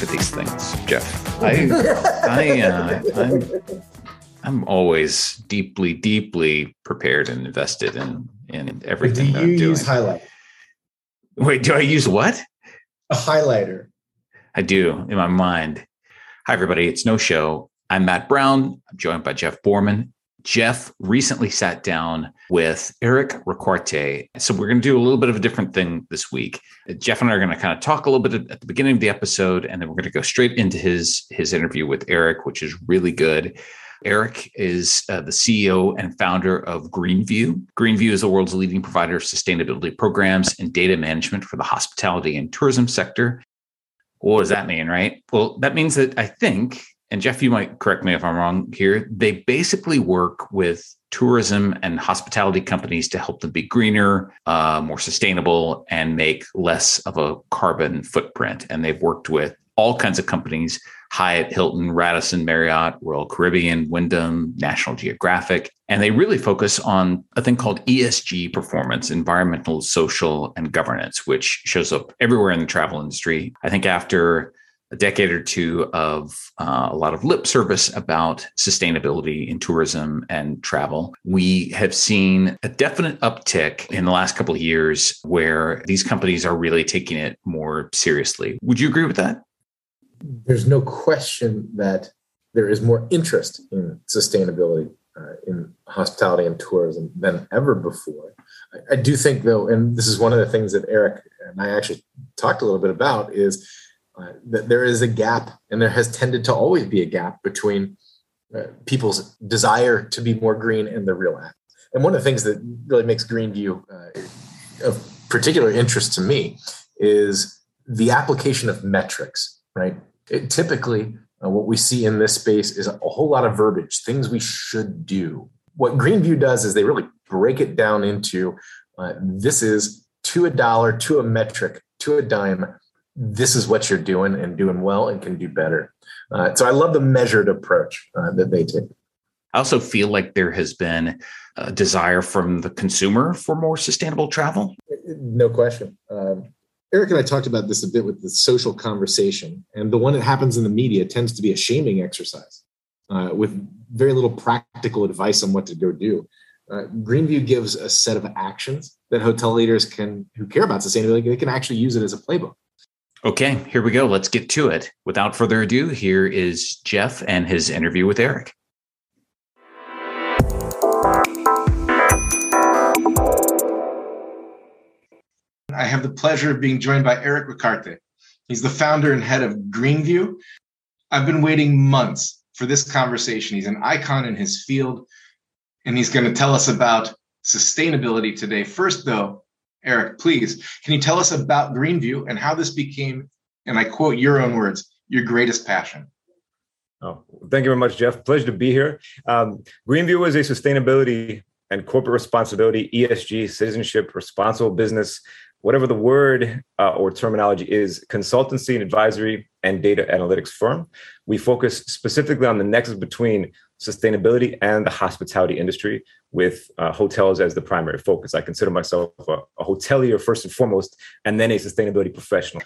for these things, Jeff. I, I, uh, I'm, I'm always deeply, deeply prepared and invested in in everything. do you use highlight? Wait, do I use what? A highlighter. I do in my mind. Hi, everybody. It's No Show. I'm Matt Brown. I'm joined by Jeff Borman. Jeff recently sat down with Eric Ricaurte. So we're going to do a little bit of a different thing this week. Jeff and I are going to kind of talk a little bit at the beginning of the episode, and then we're going to go straight into his his interview with Eric, which is really good. Eric is uh, the CEO and founder of Greenview. Greenview is the world's leading provider of sustainability programs and data management for the hospitality and tourism sector. What does that mean, right? Well, that means that I think and Jeff, you might correct me if I'm wrong here. They basically work with tourism and hospitality companies to help them be greener, uh, more sustainable, and make less of a carbon footprint. And they've worked with all kinds of companies Hyatt, Hilton, Radisson, Marriott, Royal Caribbean, Wyndham, National Geographic. And they really focus on a thing called ESG performance, environmental, social, and governance, which shows up everywhere in the travel industry. I think after a decade or two of uh, a lot of lip service about sustainability in tourism and travel. We have seen a definite uptick in the last couple of years where these companies are really taking it more seriously. Would you agree with that? There's no question that there is more interest in sustainability uh, in hospitality and tourism than ever before. I, I do think, though, and this is one of the things that Eric and I actually talked a little bit about, is uh, that there is a gap, and there has tended to always be a gap between uh, people's desire to be more green and the real act. And one of the things that really makes Greenview uh, of particular interest to me is the application of metrics, right? It, typically, uh, what we see in this space is a whole lot of verbiage, things we should do. What Greenview does is they really break it down into uh, this is to a dollar, to a metric, to a dime this is what you're doing and doing well and can do better. Uh, so I love the measured approach uh, that they take. I also feel like there has been a desire from the consumer for more sustainable travel. No question. Um, Eric and I talked about this a bit with the social conversation, and the one that happens in the media tends to be a shaming exercise uh, with very little practical advice on what to go do. Uh, Greenview gives a set of actions that hotel leaders can, who care about sustainability, they can actually use it as a playbook. Okay, here we go. Let's get to it. Without further ado, here is Jeff and his interview with Eric. I have the pleasure of being joined by Eric Ricaurte. He's the founder and head of Greenview. I've been waiting months for this conversation. He's an icon in his field, and he's going to tell us about sustainability today. First, though, Eric, please, can you tell us about Greenview and how this became, and I quote your own words, your greatest passion? Oh, thank you very much, Jeff. Pleasure to be here. Um, Greenview is a sustainability and corporate responsibility, ESG, citizenship, responsible business, whatever the word uh, or terminology is, consultancy and advisory and data analytics firm. We focus specifically on the nexus between sustainability and the hospitality industry with uh, hotels as the primary focus. I consider myself a, a, hotelier first and foremost, and then a sustainability professional.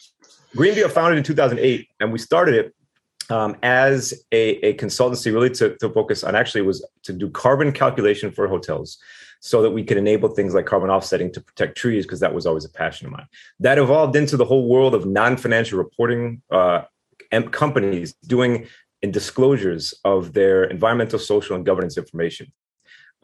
Greenview founded in 2008, and we started it um, as a, a, consultancy really to, to focus on actually was to do carbon calculation for hotels so that we could enable things like carbon offsetting to protect trees because that was always a passion of mine that evolved into the whole world of non-financial reporting uh, companies doing in disclosures of their environmental, social, and governance information.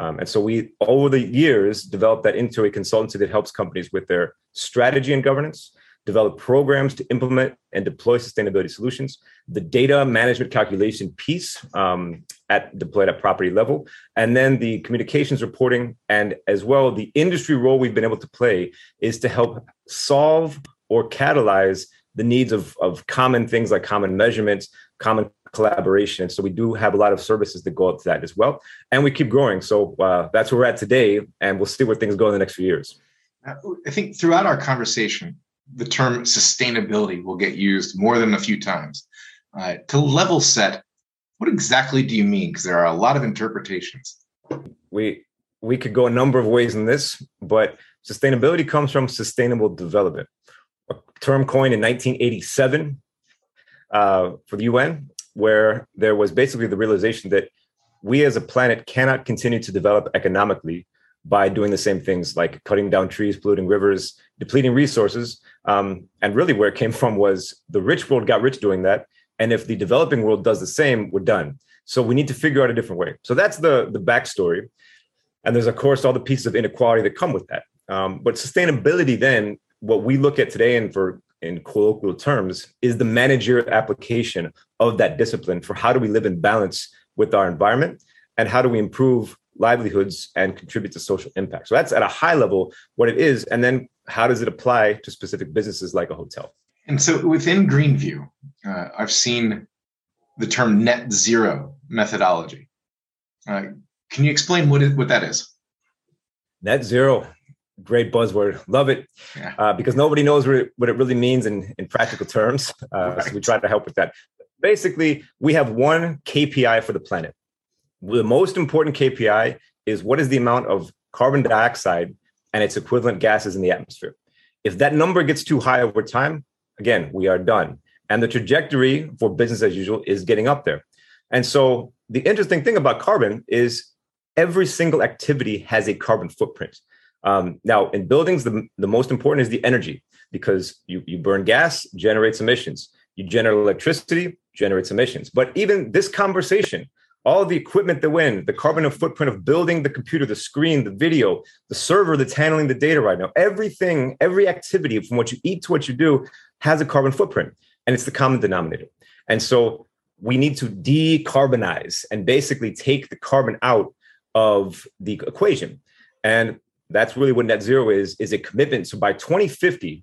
Um, and so we, over the years, developed that into a consultancy that helps companies with their strategy and governance, develop programs to implement and deploy sustainability solutions, the data management calculation piece um, at deployed at property level, and then the communications reporting, and as well the industry role we've been able to play is to help solve or catalyze the needs of, of common things like common measurements, common collaboration. So we do have a lot of services that go up to that as well. And we keep growing. So uh, that's where we're at today. And we'll see where things go in the next few years. I think throughout our conversation, the term sustainability will get used more than a few times. Uh, to level set, what exactly do you mean? Because there are a lot of interpretations. We we could go a number of ways in this, but sustainability comes from sustainable development, a term coined in 1987 uh, for the UN, where there was basically the realization that we as a planet cannot continue to develop economically by doing the same things like cutting down trees, polluting rivers, depleting resources. Um, and really, where it came from was the rich world got rich doing that. And if the developing world does the same, we're done. So we need to figure out a different way. So that's the the backstory. And there's of course all the pieces of inequality that come with that. Um, but sustainability, then, what we look at today, and for in colloquial terms, is the managerial application of that discipline for how do we live in balance with our environment and how do we improve livelihoods and contribute to social impact. So that's at a high level what it is. And then how does it apply to specific businesses like a hotel? And so within Greenview, uh, I've seen the term net zero methodology. Uh, can you explain what, it, what that is? Net zero, great buzzword. Love it yeah. uh, because nobody knows what it, what it, really means in, in practical terms. Uh, right. So we try to help with that. Basically, we have one KPI for the planet the most important KPI is what is the amount of carbon dioxide and its equivalent gases in the atmosphere. If that number gets too high over time, again, we are done. And the trajectory for business as usual is getting up there. And so the interesting thing about carbon is every single activity has a carbon footprint. Um, now, in buildings, the, the most important is the energy because you, you burn gas, generates emissions. You generate electricity, generates emissions. But even this conversation, all the equipment that went, the carbon footprint of building the computer, the screen, the video, the server that's handling the data right now, everything, every activity from what you eat to what you do has a carbon footprint, and it's the common denominator. And so we need to decarbonize and basically take the carbon out of the equation. And that's really what net zero is, is a commitment. So by 2050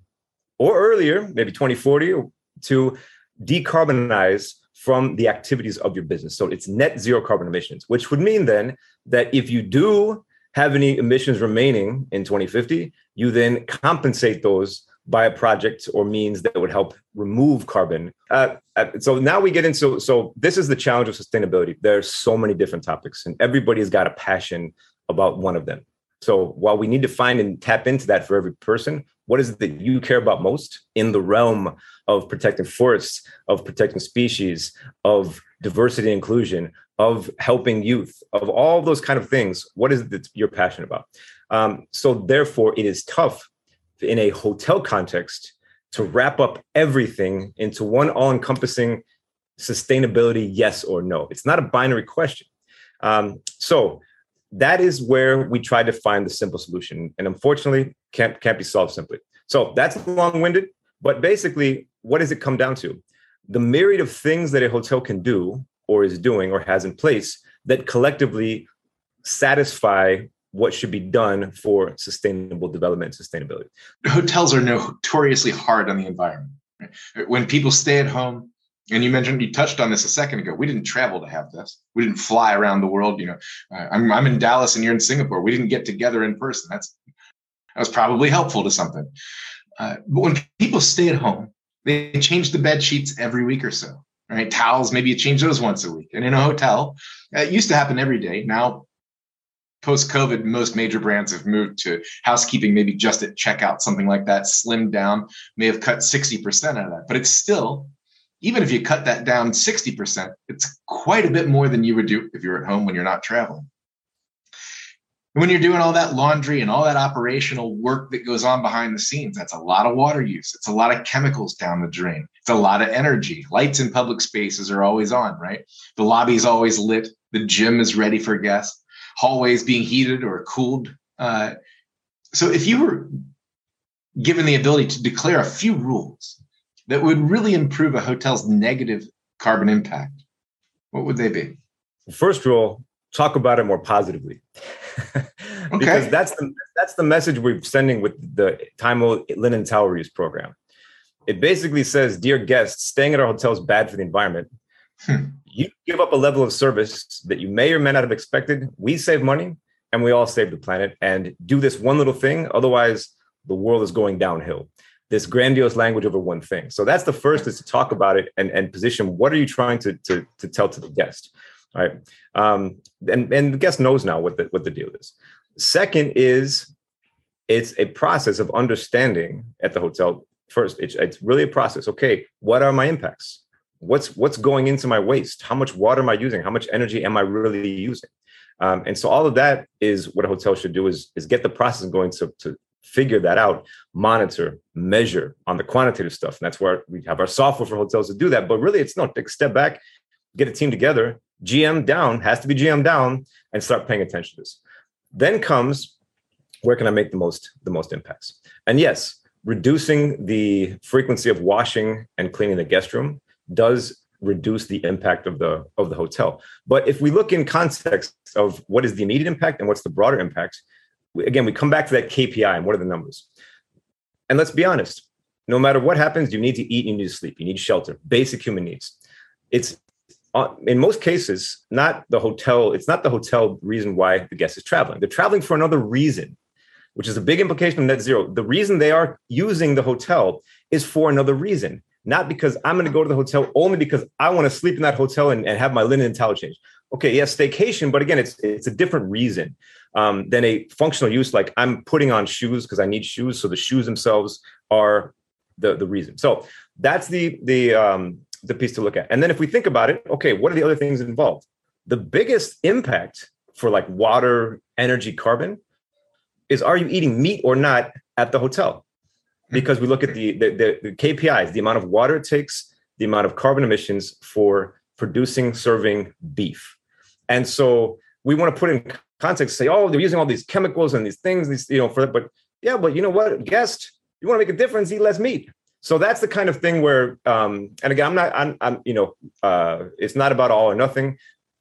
or earlier, maybe 2040, to decarbonize from the activities of your business. So it's net zero carbon emissions, which would mean then that if you do have any emissions remaining in 2050, you then compensate those by a project or means that would help remove carbon. Uh, uh, so now we get into so this is the challenge of sustainability. There's so many different topics, and everybody's got a passion about one of them. So while we need to find and tap into that for every person, what is it that you care about most in the realm of protecting forests, of protecting species, of diversity and inclusion, of helping youth, of all those kind of things? What is it that you're passionate about? Um, so therefore, it is tough in a hotel context to wrap up everything into one all-encompassing sustainability yes or no. It's not a binary question. Um, so that is where we try to find the simple solution. And unfortunately can't can't be solved simply. So that's long-winded but basically what does it come down to? The myriad of things that a hotel can do or is doing or has in place that collectively satisfy what should be done for sustainable development and sustainability. Hotels are notoriously hard on the environment when people stay at home and you mentioned you touched on this a second ago. We didn't travel to have this. We didn't fly around the world. You know, uh, I'm I'm in Dallas and you're in Singapore. We didn't get together in person. That's that was probably helpful to something. Uh, but when people stay at home, they change the bed sheets every week or so. Right, towels maybe you change those once a week. And in a hotel, uh, it used to happen every day. Now, post COVID, most major brands have moved to housekeeping, maybe just at checkout, something like that, slimmed down, may have cut 60% out of that, but it's still even if you cut that down 60%, it's quite a bit more than you would do if you're at home when you're not traveling. And when you're doing all that laundry and all that operational work that goes on behind the scenes, that's a lot of water use. It's a lot of chemicals down the drain. It's a lot of energy. Lights in public spaces are always on, right? The lobby is always lit. The gym is ready for guests. Hallways being heated or cooled. Uh, so if you were given the ability to declare a few rules that would really improve a hotel's negative carbon impact, what would they be? First rule, talk about it more positively. because that's the that's the message we're sending with the Time Linen Towel Reuse program. It basically says, dear guests, staying at our hotel is bad for the environment. Hmm. You give up a level of service that you may or may not have expected. We save money and we all save the planet. And do this one little thing. Otherwise, the world is going downhill this grandiose language over one thing. So that's the first is to talk about it and, and position what are you trying to, to, to tell to the guest. All right. Um, and, and the guest knows now what the, what the deal is. Second is it's a process of understanding at the hotel. First, it's, it's really a process. Okay, what are my impacts? what's what's going into my waste how much water am i using how much energy am i really using um, and so all of that is what a hotel should do is is get the process going to, to figure that out monitor measure on the quantitative stuff. And that's where we have our software for hotels to do that. But really it's not take a step back get a team together gm down has to be gm down and start paying attention to this. Then comes where can i make the most the most impacts? And yes reducing the frequency of washing and cleaning the guest room does reduce the impact of the of the hotel. But if we look in context of what is the immediate impact and what's the broader impact, again we come back to that KPI and what are the numbers. And let's be honest, no matter what happens, you need to eat, you need to sleep, you need shelter, basic human needs. It's uh, in most cases not the hotel. It's not the hotel reason why the guest is traveling. They're traveling for another reason, which is a big implication of net zero. The reason they are using the hotel is for another reason not because I'm going to go to the hotel only because I want to sleep in that hotel and, and have my linen and towel changed. Okay, yes, staycation, but again, it's it's a different reason um, than a functional use. Like I'm putting on shoes because I need shoes, so the shoes themselves are the the reason. So that's the the um, the piece to look at. And then if we think about it, okay, what are the other things involved? The biggest impact for like water, energy, carbon is are you eating meat or not at the hotel? because we look at the, the, the, the KPIs, the amount of water it takes, the amount of carbon emissions for producing, serving beef. And so we want to put in context, say, oh, they're using all these chemicals and these things, these, you know, for. But yeah, but you know what, guest, you want to make a difference, eat less meat. So that's the kind of thing where, um, and again, I'm not, I'm, I'm you know, uh, it's not about all or nothing.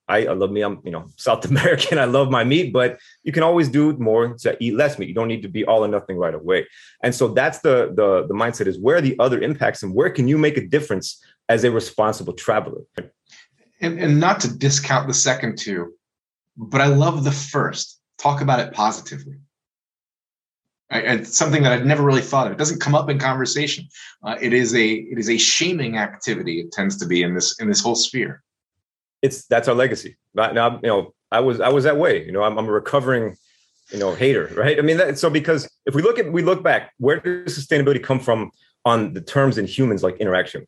I, I, love me. I'm, you know, South American. I love my meat, but you can always do more to eat less meat. You don't need to be all or nothing right away. And so that's the the the mindset is where are the other impacts and where can you make a difference as a responsible traveler? And, and not to discount the second two, but I love the first. Talk about it positively. I, it's something that I'd never really thought of. It doesn't come up in conversation. Uh, it is a it is a shaming activity. It tends to be in this in this whole sphere it's that's our legacy. Now, you know, I was I was that way. You know, I'm, I'm a recovering, you know, hater, right? I mean, that, so because if we look at we look back, where does sustainability come from on the terms in humans like interaction?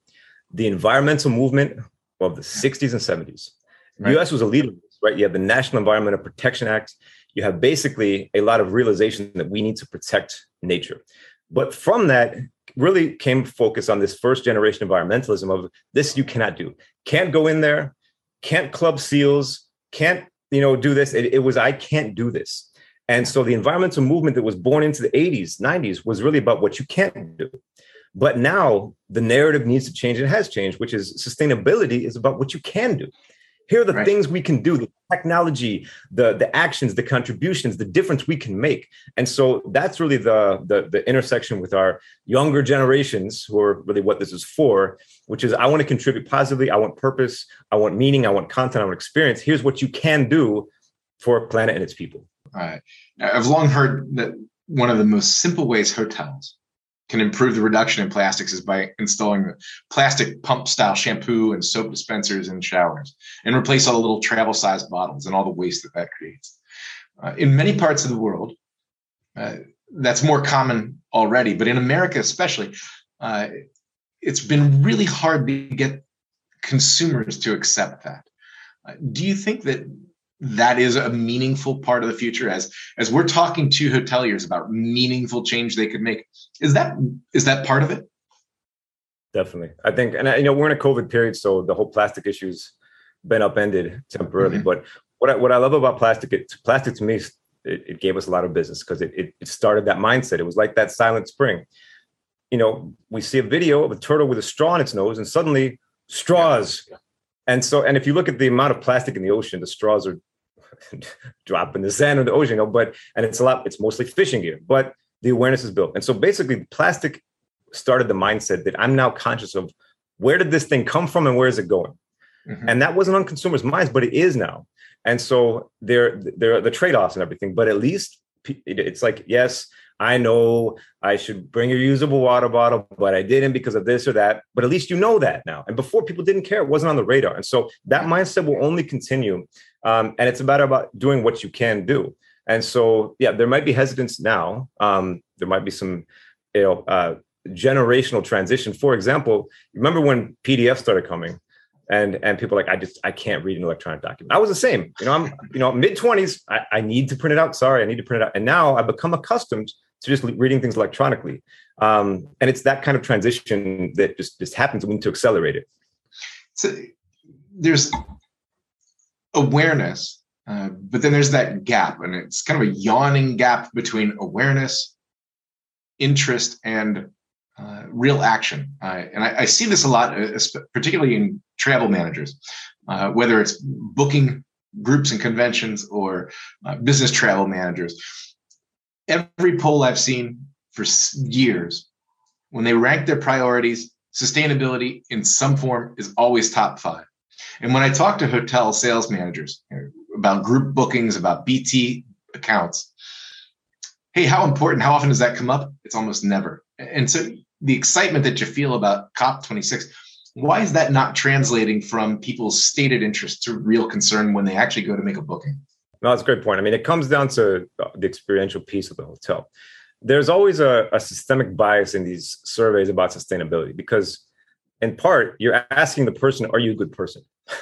The environmental movement of the 60s and 70s. Right. The US was a leader, right? You have the National Environmental Protection Act. You have basically a lot of realization that we need to protect nature. But from that, really came focus on this first generation environmentalism of this you cannot do. Can't go in there, can't club seals, can't, you know, do this. It, it was, I can't do this. And so the environmental movement that was born into the 80s, 90s was really about what you can't do. But now the narrative needs to change. It has changed, which is sustainability is about what you can do. Here are the right. things we can do, the technology, the, the actions, the contributions, the difference we can make. And so that's really the, the, the intersection with our younger generations, who are really what this is for, which is I want to contribute positively. I want purpose. I want meaning. I want content. I want experience. Here's what you can do for planet and its people. All right. I've long heard that one of the most simple ways hotels can improve the reduction in plastics is by installing the plastic pump style shampoo and soap dispensers in showers and replace all the little travel sized bottles and all the waste that that creates. Uh, in many parts of the world, uh, that's more common already, but in America especially, uh, it's been really hard to get consumers to accept that. Uh, do you think that that is a meaningful part of the future as as we're talking to hoteliers about meaningful change they could make is that is that part of it definitely i think and you know we're in a covid period so the whole plastic issue's been upended temporarily mm-hmm. but what I, what I love about plastic it, plastic to me it, it gave us a lot of business because it, it, it started that mindset it was like that silent spring you know we see a video of a turtle with a straw in its nose and suddenly straws yeah. And so and if you look at the amount of plastic in the ocean the straws are dropping the sand in the ocean, you know, but and it's a lot, it's mostly fishing gear, but the awareness is built. And so basically plastic started the mindset that I'm now conscious of where did this thing come from and where is it going? Mm-hmm. And that wasn't on consumers' minds, but it is now. And so there, there are the trade-offs and everything, but at least it's like, yes, I know I should bring a reusable water bottle, but I didn't because of this or that. But at least you know that now. And before people didn't care, it wasn't on the radar. And so that mindset will only continue. Um, and it's about about doing what you can do. And so, yeah, there might be hesitance now. Um, there might be some, you know, uh, generational transition. For example, remember when PDF started coming? and and people like i just i can't read an electronic document i was the same you know i'm you know mid 20s I, I, need to print it out sorry i need to print it out and now i've become accustomed to just reading things electronically um, and it's that kind of transition that just just happens we need to accelerate it so there's awareness uh, but then there's that gap and it's kind of a yawning gap between awareness interest and uh, real action. Uh, and I, I, see this a lot, uh, particularly in travel managers, uh, whether it's booking groups and conventions or uh, business travel managers. Every poll I've seen for years, when they rank their priorities, sustainability in some form is always top five. And when I talk to hotel sales managers about group bookings, about BT accounts, hey, how important, how often does that come up? It's almost never. And so the excitement that you feel about COP26, why is that not translating from people's stated interest to real concern when they actually go to make a booking? No, that's a great point. I mean, it comes down to the experiential piece of the hotel. There's always a, a systemic bias in these surveys about sustainability because, in part, you're asking the person, "Are you a good person?"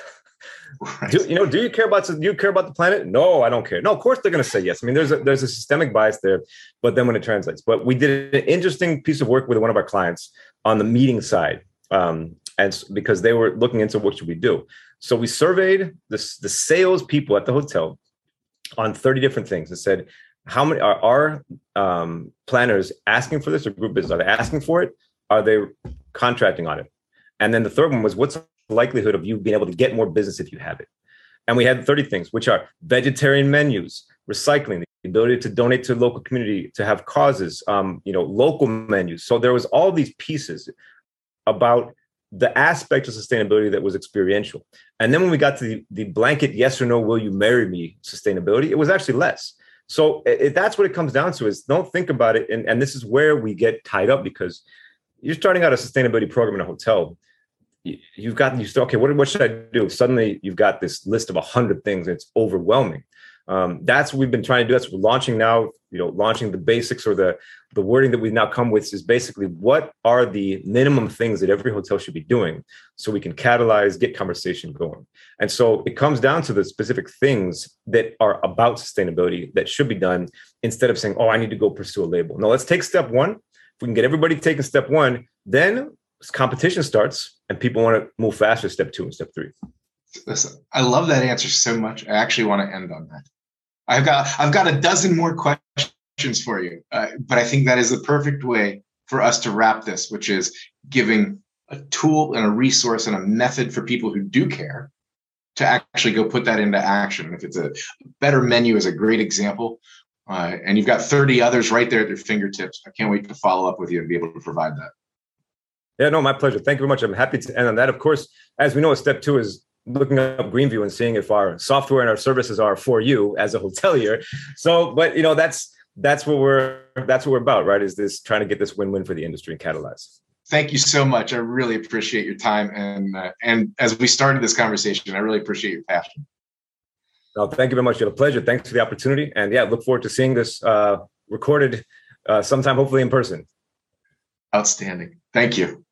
Right. Do, you know, do you care about do you care about the planet? No, I don't care. No, of course they're going to say yes. I mean, there's a there's a systemic bias there, but then when it translates, but we did an interesting piece of work with one of our clients on the meeting side, um, and because they were looking into what should we do. So we surveyed the the sales people at the hotel on 30 different things and said, how many are our um, planners asking for this or group business? Are they asking for it? Are they contracting on it? And then the third one was what's the likelihood of you being able to get more business if you have it. And we had 30 things, which are vegetarian menus, recycling, the ability to donate to local community, to have causes, um, you know, local menus. So there was all these pieces about the aspect of sustainability that was experiential. And then when we got to the, the blanket yes or no, will you marry me sustainability, it was actually less. So it, that's what it comes down to is don't think about it. And, and this is where we get tied up because you're starting out a sustainability program in a hotel you've got you still okay what, what should i do suddenly you've got this list of 100 things and it's overwhelming um, that's what we've been trying to do that's what we're launching now you know launching the basics or the the wording that we've now come with is basically what are the minimum things that every hotel should be doing so we can catalyze get conversation going and so it comes down to the specific things that are about sustainability that should be done instead of saying oh i need to go pursue a label no let's take step one if we can get everybody taking step one then competition starts and people want to move faster, step two and step three. Listen, I love that answer so much. I actually want to end on that. I've got I've got a dozen more questions for you, uh, but I think that is the perfect way for us to wrap this, which is giving a tool and a resource and a method for people who do care to actually go put that into action. If it's a better menu is a great example. Uh, and you've got 30 others right there at your fingertips. I can't wait to follow up with you and be able to provide that. Yeah, no, my pleasure. Thank you very much. I'm happy to end on that. Of course, as we know, step two is looking up Greenview and seeing if our software and our services are for you as a hotelier. So, but you know, that's that's what we're that's what we're about, right? Is this trying to get this win-win for the industry and catalyze. Thank you so much. I really appreciate your time and uh, and as we started this conversation, I really appreciate your passion. No, thank you very much. It's a pleasure. Thanks for the opportunity, and yeah, look forward to seeing this uh, recorded uh, sometime, hopefully in person. Outstanding. Thank you.